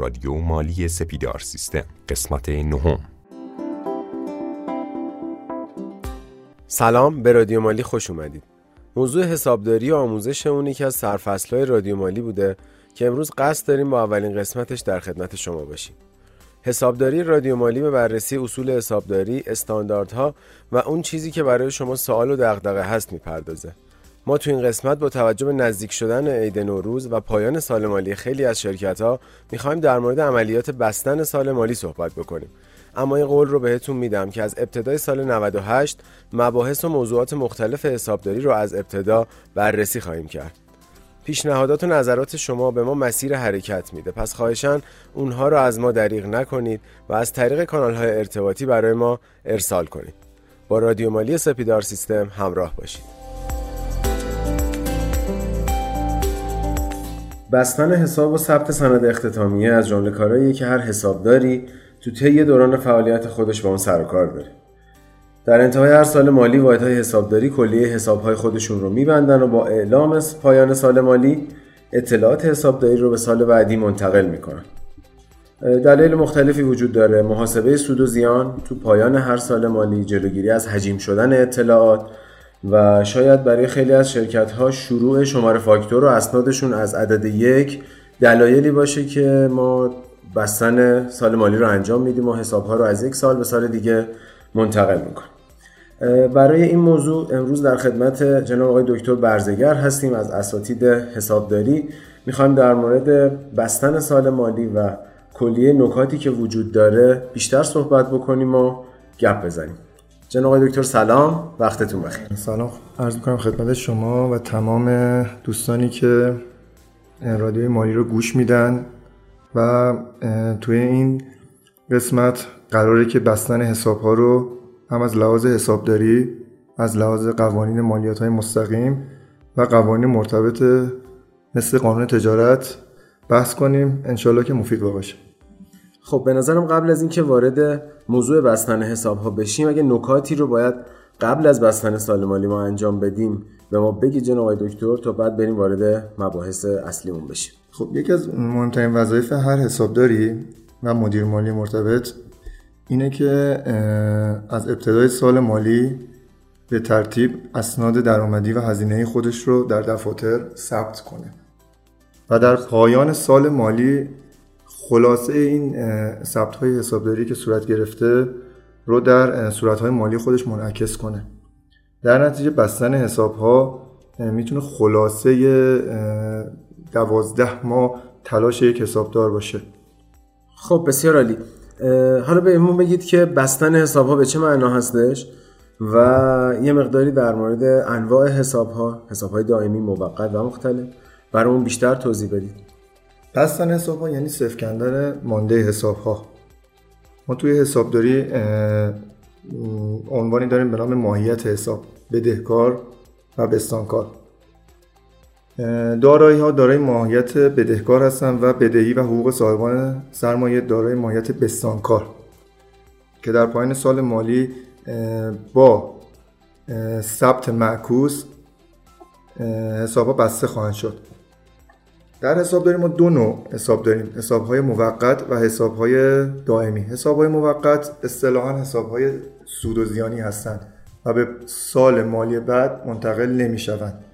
رادیو مالی سپیدار سیستم قسمت نهم. سلام به رادیو مالی خوش اومدید. موضوع حسابداری و آموزش اون یکی از سرفصلهای رادیو مالی بوده که امروز قصد داریم با اولین قسمتش در خدمت شما باشیم. حسابداری رادیو مالی به بررسی اصول حسابداری، استانداردها و اون چیزی که برای شما سوال و دغدغه هست می‌پردازه. ما تو این قسمت با توجه به نزدیک شدن عید نوروز و پایان سال مالی خیلی از شرکت ها می‌خوایم در مورد عملیات بستن سال مالی صحبت بکنیم. اما این قول رو بهتون میدم که از ابتدای سال 98 مباحث و موضوعات مختلف حسابداری رو از ابتدا بررسی خواهیم کرد. پیشنهادات و نظرات شما به ما مسیر حرکت میده پس خواهشان اونها رو از ما دریغ نکنید و از طریق کانال های ارتباطی برای ما ارسال کنید با رادیو مالی سپیدار سیستم همراه باشید بستن حساب و ثبت سند اختتامیه از جمله کارهاییه که هر حسابداری تو طی دوران فعالیت خودش با اون سر و کار داره در انتهای هر سال مالی واحدهای حسابداری کلیه حسابهای خودشون رو میبندن و با اعلام پایان سال مالی اطلاعات حسابداری رو به سال بعدی منتقل می‌کنن. دلیل مختلفی وجود داره. محاسبه سود و زیان تو پایان هر سال مالی جلوگیری از حجیم شدن اطلاعات و شاید برای خیلی از شرکت ها شروع شماره فاکتور و اسنادشون از عدد یک دلایلی باشه که ما بستن سال مالی رو انجام میدیم و حساب ها رو از یک سال به سال دیگه منتقل می‌کنیم. برای این موضوع امروز در خدمت جناب آقای دکتر برزگر هستیم از اساتید حسابداری. می‌خوایم در مورد بستن سال مالی و کلیه نکاتی که وجود داره بیشتر صحبت بکنیم و گپ بزنیم. جناب آقای دکتر سلام. وقتتون بخیر. سلام. عرض می‌کنم خدمت شما و تمام دوستانی که رادیوی مالی رو گوش میدن و توی این قسمت قراره که بستن حساب ها رو هم از لحاظ حسابداری از لحاظ قوانین مالیات های مستقیم و قوانین مرتبط مثل قانون تجارت بحث کنیم. انشالله که مفید باشه خب به نظرم قبل از اینکه وارد موضوع بستن حساب ها بشیم اگه نکاتی رو باید قبل از بستن سال مالی ما انجام بدیم به ما بگید جناب دکتر تا بعد بریم وارد مباحث اصلیمون بشیم. خب یکی از مهمترین وظایف هر حسابداری و مدیر مالی مرتبط اینه که از ابتدای سال مالی به ترتیب اسناد درآمدی و هزینه خودش رو در دفاتر ثبت کنه. و در پایان سال مالی خلاصه این ثبت های حسابداری که صورت گرفته رو در صورت های مالی خودش منعکس کنه. در نتیجه بستن حساب ها می‌تونه خلاصه دوازده ماه تلاش یک حسابدار باشه. خب بسیار عالی. حالا بهمون بگید که بستن حساب ها به چه معنا هستش و یه مقداری در مورد انواع حساب ها حساب های دائمی موقت و مختلف برامون بیشتر توضیح بدید. بستن حساب ها یعنی صفر کندن مانده حساب ها ما توی حسابداری عنوانی داریم به نام ماهیت حساب بدهکار و بستانکار. دارایی ها دارای ماهیت بدهکار هستند و بدهی و حقوق صاحبان سرمایه دارای ماهیت بستانکار. که در پایان سال مالی با ثبت معکوس حساب ها بسته خواهند شد. در حساب داریم ما دو نوع حساب داریم. حساب های موقت و حساب های دائمی. حساب های موقت اصطلاحا حساب های سود و زیانی هستند و به سال مالی بعد منتقل نمی شوند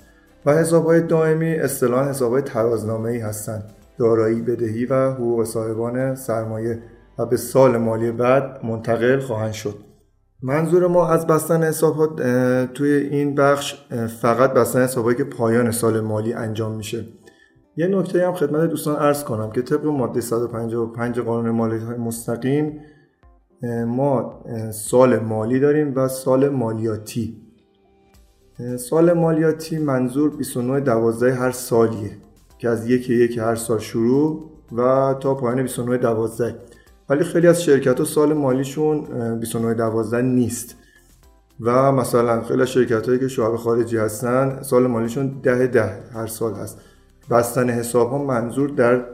و حسابهای دائمی اصطلاحا حسابهای ترازنامه ای هستند. دارایی بدهی و حقوق صاحبان سرمایه و به سال مالی بعد منتقل خواهند شد. منظور ما از بستن حساب توی این بخش فقط بستن حساب که پایان سال مالی انجام میشه. یه نکته هم خدمت دوستان عرض کنم که طبق ماده 155 قانون مالی مستقیم ما سال مالی داریم و سال مالیاتی. سال مالیاتی منظور 29 دوازده هر سالیه که از یک یک هر سال شروع و تا پایان 29 دوازده. ولی خیلی از شرکت ها سال مالیشون 29 دوازده نیست. و مثلا خیلی از شرکت هایی که شعب خارجی هستن سال مالیشون ده ده هر سال هست. بستن حساب ها منظور در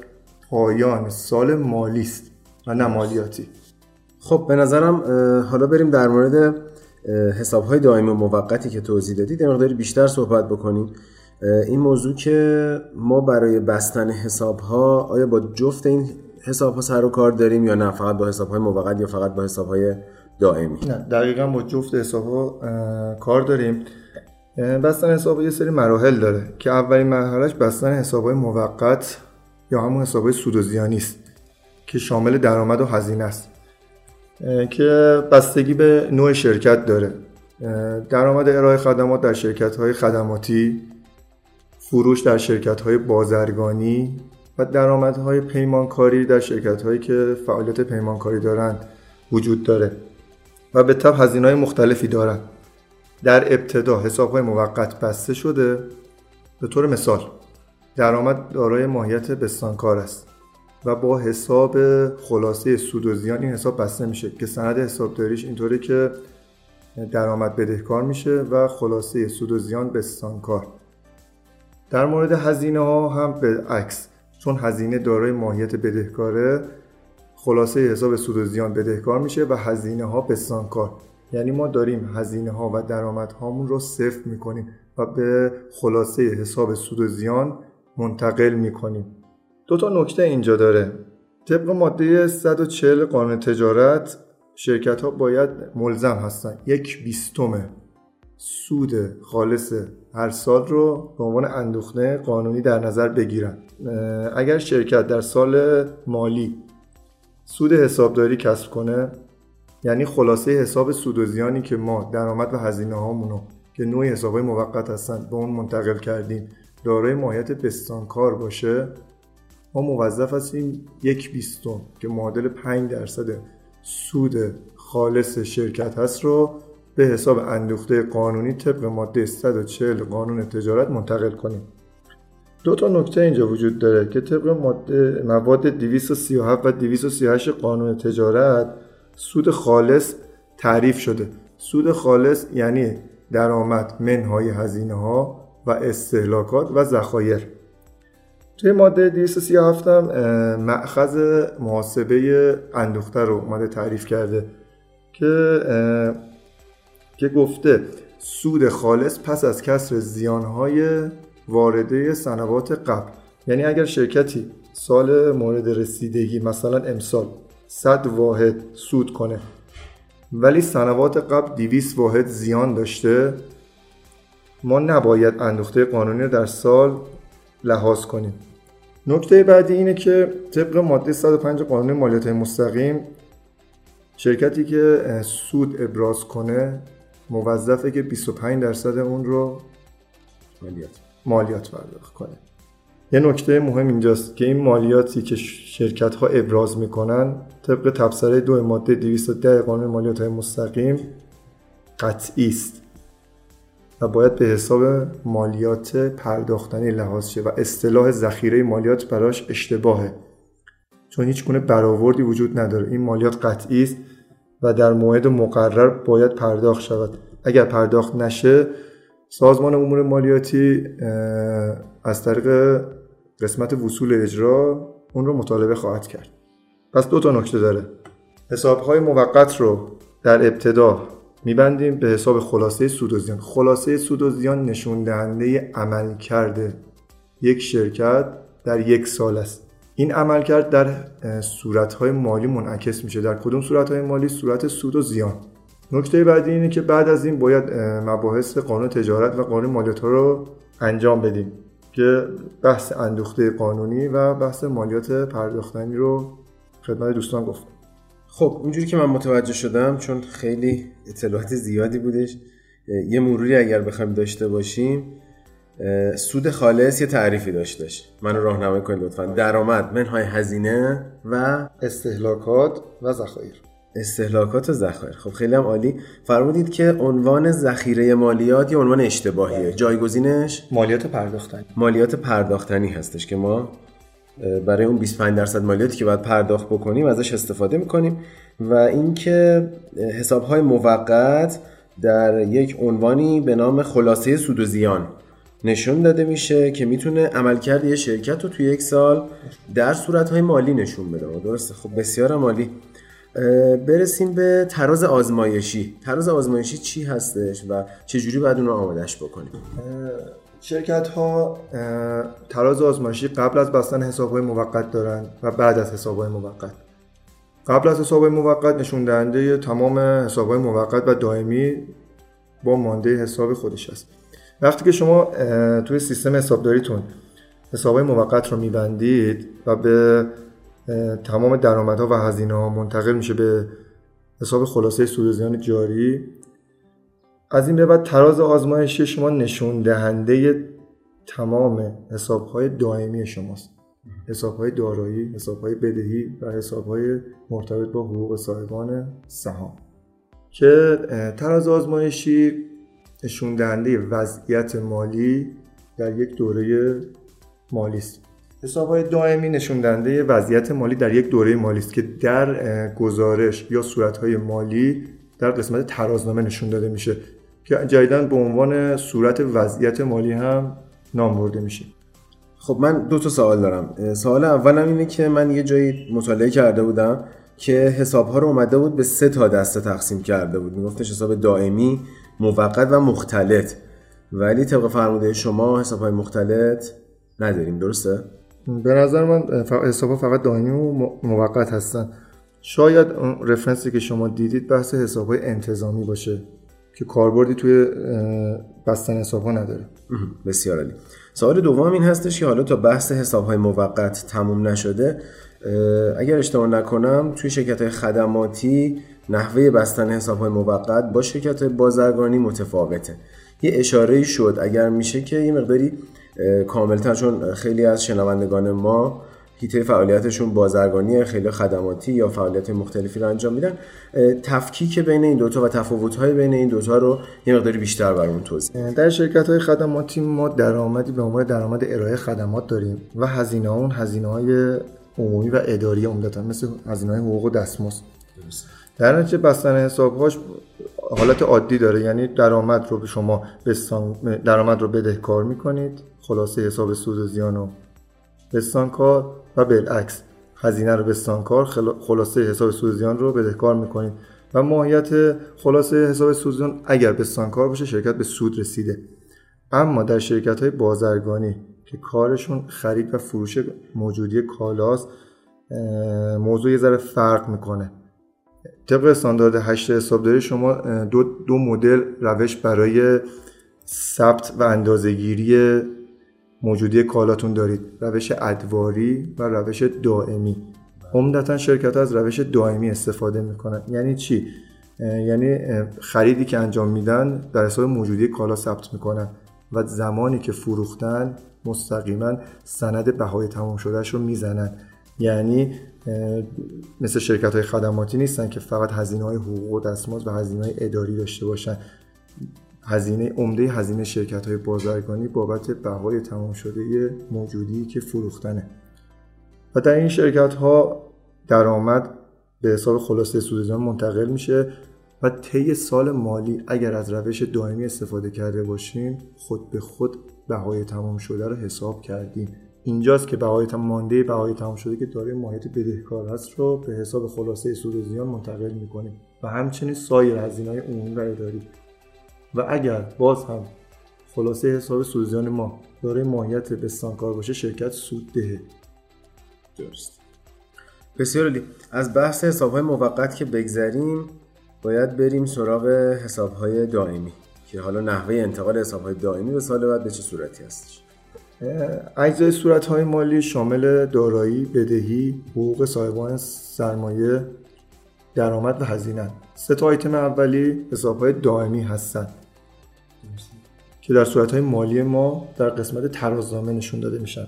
پایان سال مالی است و نه مالیاتی. خب به نظرم حالا بریم در مورد حساب های دائمی و موقتی که توضیح دادید یه مقداری بیشتر صحبت بکنیم. این موضوع که ما برای بستن حساب ها آیا با جفت این حساب ها سر و کار داریم یا نه؟ فقط با حساب های موقت یا فقط با حساب های دائمی؟ نه دقیقا با جفت حساب ها کار داریم. بستن حساب یه سری مراحل داره که اولین مرحلهش بستن حساب های موقت یا همون حساب های سود و زیانی است که شامل درآمد و هزینه است. که بستگی به نوع شرکت داره. درآمد ارائه خدمات در شرکت های خدماتی فروش در شرکت های بازرگانی و درآمدهای پیمانکاری در شرکت هایی که فعالیت پیمانکاری دارند وجود داره و به تب هزینه های مختلفی دارند. در ابتدا حساب های موقت بسته شده. به طور مثال درآمد دارای ماهیت بستانکار است و با حساب خلاصه سود و زیان این حساب بسته میشه که سند حسابداریش اینطوره که درآمد بدهکار میشه و خلاصه سود و زیان بستانکار. در مورد هزینه ها هم به عکس چون هزینه دارای ماهیت بدهکاره خلاصه حساب سود و زیان بدهکار میشه و هزینه ها بستانکار. یعنی ما داریم هزینه ها و درآمد هامون رو صفر می‌کنیم و به خلاصه حساب سود و زیان منتقل می‌کنیم. دو تا نکته اینجا داره. طبق ماده 140 قانون تجارت شرکت ها باید ملزم هستن. یک بیستم سود خالص هر سال رو به عنوان اندوخته قانونی در نظر بگیرن. اگر شرکت در سال مالی سود حسابداری کسب کنه یعنی خلاصه حساب سود و زیانی که ما درآمد و هزینه هامونو که نوع حساب موقت هستن به اون منتقل کردیم دارای ماهیت بستانکار باشه ما موظف هستیم یک بیستم که معادل 5 درصد سود خالص شرکت هست رو به حساب اندوخته قانونی طبق ماده 140 قانون تجارت منتقل کنیم. دو تا نکته اینجا وجود داره که طبق ماده مواد 237 و 238 قانون تجارت سود خالص تعریف شده. سود خالص یعنی درآمد منهای هزینه ها و استهلاکات و ذخایر. توی ماده 237 هم مأخذ محاسبه اندوخته رو اومده تعریف کرده که که گفته سود خالص پس از کسر زیانهای وارده سنوات قبل. یعنی اگر شرکتی سال مورد رسیدگی مثلا امسال 100 واحد سود کنه. ولی سنوات قبل 200 واحد زیان داشته. ما نباید اندوخته قانونی در سال لحاظ کنیم. نکته بعدی اینه که طبق ماده 105 قانون مالیات مستقیم شرکتی که سود ابراز کنه موظفه که 25 درصد اون رو مالیات. مالیات پرداخت کنه. یه نکته مهم اینجاست که این مالیاتی که شرکت ها ابراز می‌کنن طبق تبصره دو ماده 210 قانون مالیات های مستقیم قطعی است و باید به حساب مالیات پرداختنی لحاظ شه و اصطلاح ذخیره مالیات براش اشتباهه. چون هیچ گونه برآوردی وجود نداره. این مالیات قطعی است و در موعد مقرر باید پرداخت شود. اگر پرداخت نشه سازمان امور مالیاتی از طریق قسمت وصول اجرا اون رو مطالبه خواهد کرد. پس دو تا نکته داره. حسابهای موقت رو در ابتدا میبندیم به حساب خلاصه سود و زیان خلاصه سود و زیان نشون دهنده عمل کرده یک شرکت در یک سال است. این عملکرد در صورتهای مالی منعکس میشه. در کدوم صورتهای مالی؟ صورت سود و زیان نکته بعدی اینه که بعد از این باید مباحث قانون تجارت و قانون مالیات ها رو انجام بدیم. که بحث اندوخته قانونی و بحث مالیات پرداختنی رو خدمت دوستان گفتم. خب اونجوری که من متوجه شدم چون خیلی اطلاعات زیادی بودش یه مروری اگر بخوایم داشته باشیم سود خالص یه تعریفی داشتش منو راهنمایی کنید لطفا. درآمد منهای هزینه و استهلاکات و ذخایر. استهلاکات و ذخایر. خب خیلی هم عالی. فرمودید که عنوان ذخیره مالیات یا عنوان اشتباهیه. بله. جایگزینش؟ مالیات پرداختنی. مالیات پرداختنی هستش که ما برای اون 25 درصد مالیاتی که باید پرداخت بکنیم ازش استفاده می‌کنیم و اینکه حساب های موقت در یک عنوانی به نام خلاصه سود و زیان نشون داده میشه که می‌تونه عملکرد یه شرکت رو توی یک سال در صورت مالی نشون بده. درسته؟ خب بسیار مالی برسیم به تراز آزمایشی. تراز آزمایشی چی هستش و چجوری باید اون رو آمادش بکنیم شرکت ها تراز آزمایشی قبل از بستن حساب های موقت دارن و بعد از حساب های موقت. قبل از حساب موقت نشون دهنده تمام حساب های موقت و دائمی با مانده حساب خودش است وقتی که شما توی سیستم حسابداریتون حساب های موقت رو میبندید و به تمام درآمدها و هزینه ها منتقل میشه به حساب خلاصه سود زیان جاری. از این به بعد تراز آزمایشی شما نشون دهنده تمام حساب های دائمی شماست. حساب های دارایی، حساب های بدهی و حساب های مرتبط با حقوق صاحبان سهام. که تراز آزمایشی نشون دهنده وضعیت مالی در یک دوره مالی است حساب های دائمی نشون دهنده وضعیت مالی در یک دوره مالی است که در گزارش یا صورت های مالی در قسمت ترازنامه نشون داده میشه که جدیدن به عنوان صورت وضعیت مالی هم نام برده میشه. خب من دو تا سوال دارم. سوال اولم اینه که من یه جایی مطالعه کرده بودم که حساب ها رو اومده بود به سه تا دسته تقسیم کرده بود. میگفتش حساب دائمی موقت و مختلط. ولی طبق فرموده شما حساب های مختلط نداریم. درسته؟ به نظر من حساب فقط دائمی و موقت هستن. شاید اون رفرنسی که شما دیدید بحث حساب های انتظامی باشه که کاربردی توی بستن حساب ها نداره بسیار عالی. سوال دوم این هستش که حالا تا بحث حساب های موقت تموم نشده اگر اشتباه نکنم توی شرکت های خدماتی نحوه بستن حساب های موقت با شرکت بازرگانی متفاوته. یه اشاره شد. اگر میشه که یه مقداری کاملتر چون خیلی از شنوندگان ما هیته فعالیتشون بازرگانی خیلی خدماتی یا فعالیت مختلفی رو انجام میدن. تفکیک بین این دوتا و تفاوت‌های بین این دوتا رو یه مقداری بیشتر برامون توضیح در شرکت های خدماتی ما درآمدی به عنوان درآمد ارائه خدمات داریم و هزینه اون هزینه های عمومی و اداری عمدتا مثل هزینه های حقوق و دستمزد در نتیجه بستن حسابهاش حالت عادی داره. یعنی درآمد رو به شما درآمد رو بدهکار می‌کنید. خلاصه حساب سود و زیان و بستانکار و بالعکس هزینه رو بستانکار خلاصه حساب سود زیان رو بدهکار می‌کنید. و ماهیت خلاصه حساب سود زیان اگر بستانکار باشه شرکت به سود رسیده. اما در شرکت های بازرگانی که کارشون خرید و فروش موجودی کالاست موضوع یه ذره فرق می‌کنه. طبق استاندارد هشت حسابداری شما دو, دو مدل روش برای ثبت و اندازهگیری موجودی کالاتون دارید. روش ادواری و روش دائمی. عمدتا شرکت از روش دائمی استفاده می‌کنن. یعنی چی؟ یعنی خریدی که انجام میدن در حساب موجودی کالا ثبت می‌کنن و زمانی که فروختن مستقیما سند بهای تمام شدهش رو می‌زنن. یعنی مثل شرکت های خدماتی نیستن که فقط هزینه های حقوق و دستمزد و هزینه های اداری داشته باشن. هزینه عمده هزینه شرکت های بازرگانی بابت بهای تمام شده موجودی که فروختنه. و در این شرکت ها درآمد به حساب خلاصه سود منتقل میشه و طی سال مالی اگر از روش دائمی استفاده کرده باشیم خود به خود بهای تمام شده رو حساب کردیم. اینجاست که بهای تمام مانده بهای تمام شده که دارای ماهیت بدهکار هست رو به حساب خلاصه سود و زیان منتقل می‌کنیم و همچنین سایر هزینه‌های عمومی و اداری و اگر باز هم خلاصه حساب سود ما دارای ماهیت بستانکار باشه شرکت سود دهه درست. بسیار عالی. از بحث حساب های موقت که بگذریم باید بریم سراغ حساب های دائمی که حالا نحوه انتقال حساب های دائمی به سال بعد به چه صورتی هستش؟ اجزای صورت های مالی شامل دارایی، بدهی، حقوق صاحبان سرمایه، درآمد و هزینه. سه تا آیتم اولی حساب های دائمی هستند که در صورت های مالی ما در قسمت ترازنامه نشون داده میشن.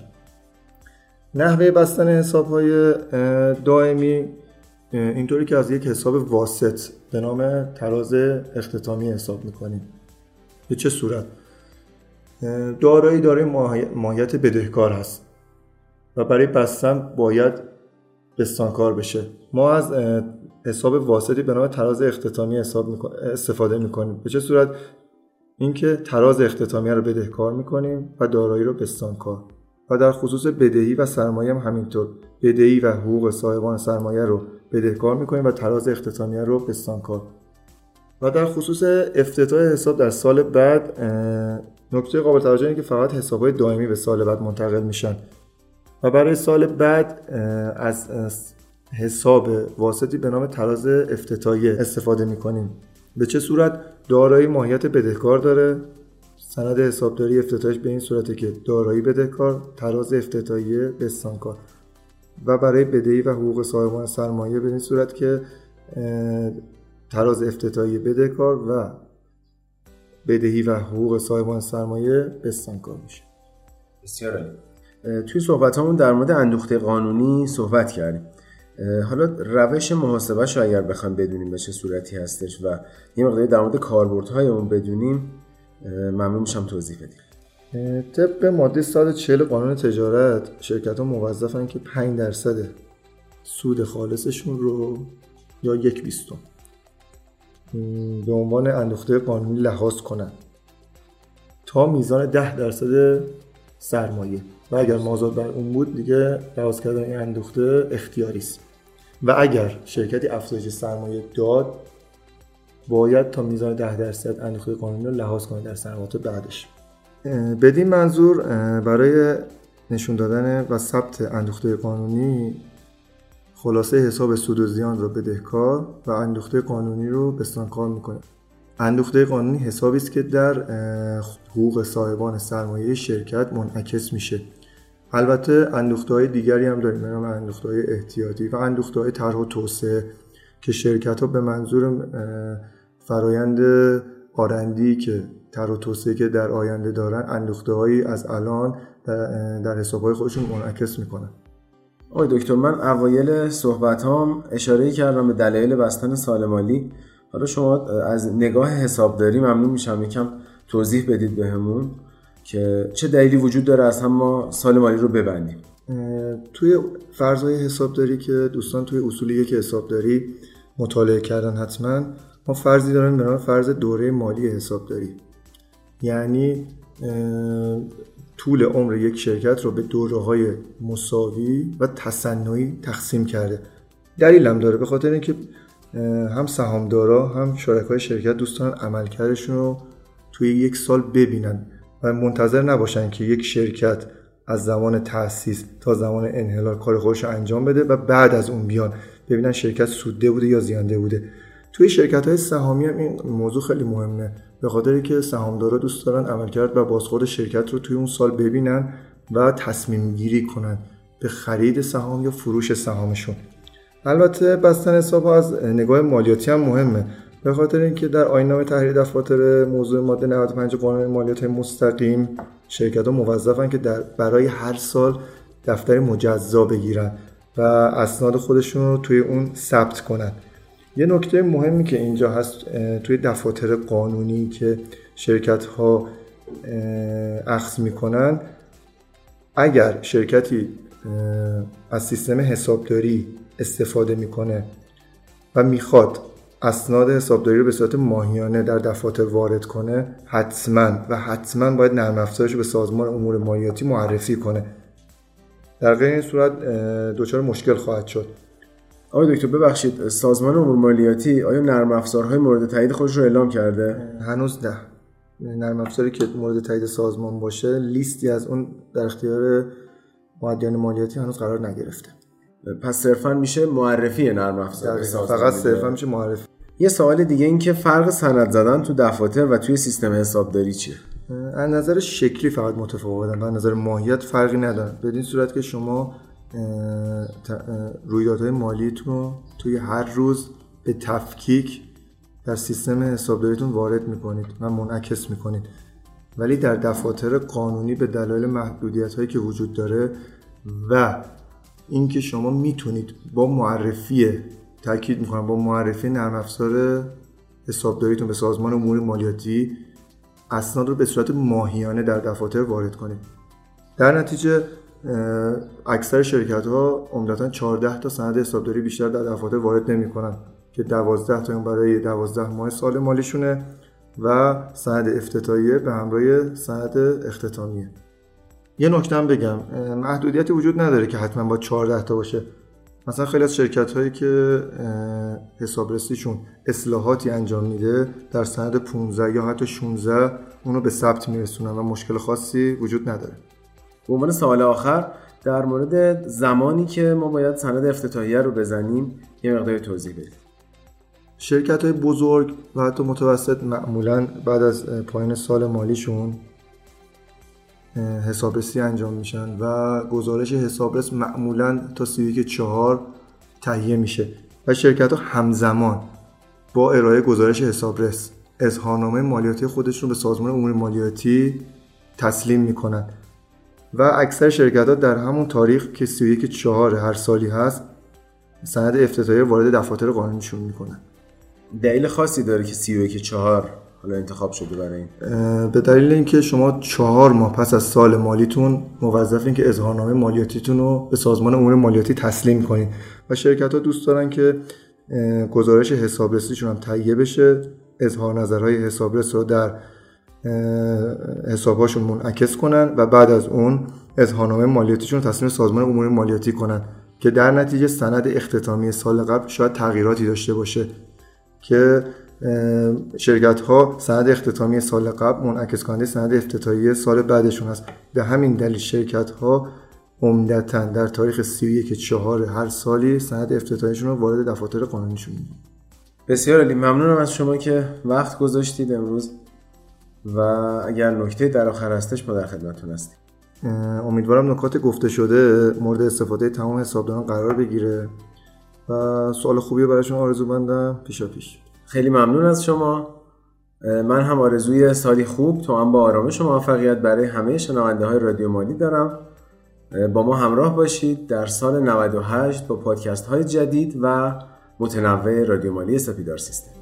نحوه بستن حساب های دائمی اینطوری که از یک حساب واسط به نام تراز اختتامی حساب می‌کنیم به چه صورت دارایی دارای ماهیت بدهکار هست و برای بستن باید بستانکار بشه. ما از حساب واسطی به نام تراز اختتامی حساب استفاده می‌کنیم. به چه صورت؟ اینکه تراز اختتامی رو بدهکار می‌کنیم و دارایی رو بستانکار. و در خصوص بدهی و سرمایه هم همینطور. بدهی و حقوق صاحبان سرمایه رو بدهکار می‌کنیم و تراز اختتامیه رو بستانکار. و در خصوص افتتاح حساب در سال بعد نکته قابل توجه اینه که فقط حسابهای دائمی به سال بعد منتقل میشن. و برای سال بعد از حساب واسطی به نام تراز افتتاحیه استفاده می‌کنیم. به چه صورت؟ دارایی ماهیت بدهکار داره. سند حسابداری افتتاحش به این صورته که دارایی بدهکار تراز افتتاحیه بستانکار. و برای بدهی و حقوق صاحبان سرمایه به این صورت که تراز افتتاحیه بدهکار و بدهی و حقوق صاحبان سرمایه بستانکار میشه. بسیار عالی. توی صحبت همون در مورد اندوخته قانونی صحبت کردیم. حالا روش محاسبه اگر بخوام بدونیم به چه صورتی هستش و یه مقداری در مورد کاربردهای اون بدونیم ممنون میشم توضیح بدیم طبق ماده 140 قانون تجارت شرکت ها موظفن که 5 درصد سود خالصشون رو یا یک بیستم به عنوان اندوخته قانونی لحاظ کنن. تا میزان 10 درصد سرمایه. و اگر مازاد بر اون بود دیگه لحاظ کردن این اندوخته اختیاری است. و اگر شرکتی افزایش سرمایه داد باید تا میزان 10 درصد اندوخته قانونی رو لحاظ کنه در سنوات بعدش. بدین منظور برای نشون دادن و ثبت اندوخته قانونی خلاصه حساب سود و زیان رو بدهکار و اندوخته قانونی رو بستانکار می‌کنه. اندوخته قانونی حسابی است که در حقوق صاحبان سرمایه شرکت منعکس میشه. البته اندوخته های دیگری هم داریم به اندوخته های احتیاطی و اندوخته های طرح و توسعه که شرکت ها به منظور فرایند آرندی که تر و توسعه که در آینده دارن اندوخته هایی از الان در حساب های خودشون منعکس می‌کنن. آقای دکتر من اوایل صحبت هم اشاره کردم به دلایل بستن سال مالی حالا شما از نگاه حسابداری ممنون میشم. یکم توضیح بدید بهمون که چه دلیلی وجود داره از هم ما سال مالی رو ببندیم. توی فرضای حسابداری که دوستان توی اصول یک حسابداری مطالعه کردن حتما ما فرضی داریم به نام فرض دوره مالی حسابداری. یعنی طول عمر یک شرکت رو به دوره های مساوی و تصنعی تقسیم کرده. دلیل هم داره به خاطر اینکه هم سهامدارا هم شرکای شرکت دوستان عملکردشون رو توی یک سال ببینن و منتظر نباشن که یک شرکت از زمان تأسیس تا زمان انحلال کار خودش رو انجام بده و بعد از اون بیان ببینن شرکت سوده بوده یا زیانده بوده. توی شرکت های سهامی هم این موضوع خیلی مهمه. به خاطری که سهامدارا دوست دارن عملکرد و بازخورد شرکت رو توی اون سال ببینن و تصمیم گیری کنن به خرید سهام یا فروش سهامشون. البته بستن حساب از نگاه مالیاتی هم مهمه. به خاطر اینکه در آیین تحریر دفاتر موضوع ماده 95 قانون مالیات مستقیم شرکت ها موظفن که در برای هر سال دفتر مجزا بگیرن و اسناد خودشون رو توی اون ثبت کنن. یه نکته مهمی که اینجا هست توی دفاتر قانونی که شرکت ها اخذ می‌کنن اگر شرکتی از سیستم حسابداری استفاده می‌کنه و می‌خواد اسناد حسابداری رو به صورت ماهیانه در دفاتر وارد کنه حتما و حتما باید نرم افزارش به سازمان امور مالیاتی معرفی کنه. در غیر این صورت دچار مشکل خواهد شد. آقای دکتر ببخشید سازمان امور مالیاتی آیا نرم افزارهای مورد تایید خودش رو اعلام کرده؟ هنوز نه. نرم افزاری که مورد تایید سازمان باشه لیستی از اون در اختیار معدیان مالیاتی هنوز قرار نگرفته. پس صرفا میشه معرفی نرم افزار فقط صرفا میشه معرفی. یه سوال دیگه این که فرق سند زدن تو دفاتر و توی سیستم حسابداری چیه؟ از نظر شکلی فقط متفاوتن و از نظر ماهیت فرقی ندارن بدین صورت که شما رویدادهای مالیتون رو توی هر روز به تفکیک در سیستم حسابداریتون وارد می‌کنید. و منعکس می‌کنید. ولی در دفاتر قانونی به دلایل محدودیت هایی که وجود داره و اینکه شما می‌تونید با معرفی تاکید می‌کنم با معرفی نرم افزار حسابداریتون به سازمان امور مالیاتی اسناد رو به صورت ماهیانه در دفاتر وارد کنید. در نتیجه اکثر شرکت ها عمدتا 14 تا سند حسابداری بیشتر در دفاتر وارد نمی‌کنن که 12 تا برای 12 ماه سال مالیشونه و سند افتتاحیه به همراه سند اختتامیه. یه نکته بگم محدودیتی وجود نداره که حتما با 14 تا باشه. مثلا خیلی از شرکت هایی که حسابرسیشون اصلاحاتی انجام میده در سند 15 یا حتی 16 اونو به ثبت میرسونن و مشکل خاصی وجود نداره. به عنوان سوال آخر در مورد زمانی که ما باید سند افتتاحیه رو بزنیم یه مقدار توضیح بدید. شرکت های بزرگ و حتی متوسط معمولا بعد از پایان سال مالیشون حسابرسی انجام میشن و گزارش حسابرس معمولا تا سی چهار تهیه میشه و شرکت ها همزمان با ارائه گزارش حسابرس اظهارنامه مالیاتی خودشون به سازمان امور مالیاتی تسلیم می‌کنن. و اکثر شرکت ها در همون تاریخ که 31 چهار هر سالی هست سند افتتاحیه وارد دفاتر قانونیشون می‌کنن. دلیل خاصی داره که 31 چهار حالا انتخاب شده برای این. به دلیل اینکه شما چهار ماه پس از سال مالیتون موظفین که اظهارنامه مالیاتیتون رو به سازمان امور مالیاتی تسلیم کنید و شرکت ها دوست دارن که گزارش حسابرسیشون هم تهیه بشه اظهار نظرهای حسابرس رو در حسابهاشون منعکس کنن و بعد از اون اظهارنامه مالیاتیشون تسلیم سازمان امور مالیاتی کنن که در نتیجه سند اختتامی سال قبل شاید تغییراتی داشته باشه که شرکت ها سند اختتامی سال قبل منعکس کننده سند افتتاحیه سال بعدشون هست به همین دلیل شرکت ها عمدتا در تاریخ 31 چهار هر سالی سند افتتاحیشون رو وارد دفاتر قانونیشون بسیار عالی. ممنونم از شما که وقت گذاشتید امروز. و اگر نکته در آخر هستش ما در خدمتتون هستیم. امیدوارم نکات گفته شده مورد استفاده تمام حسابداران قرار بگیره و سوال خوبی براشون آرزو بندم پیشا پیش خیلی ممنون از شما. من هم آرزوی سالی خوب تو هم با آرامش و موفقیت برای همه شنونده های رادیو مالی دارم. با ما همراه باشید در سال 98 با پادکست های جدید و متنوع رادیو مالی سپیدار سیستم.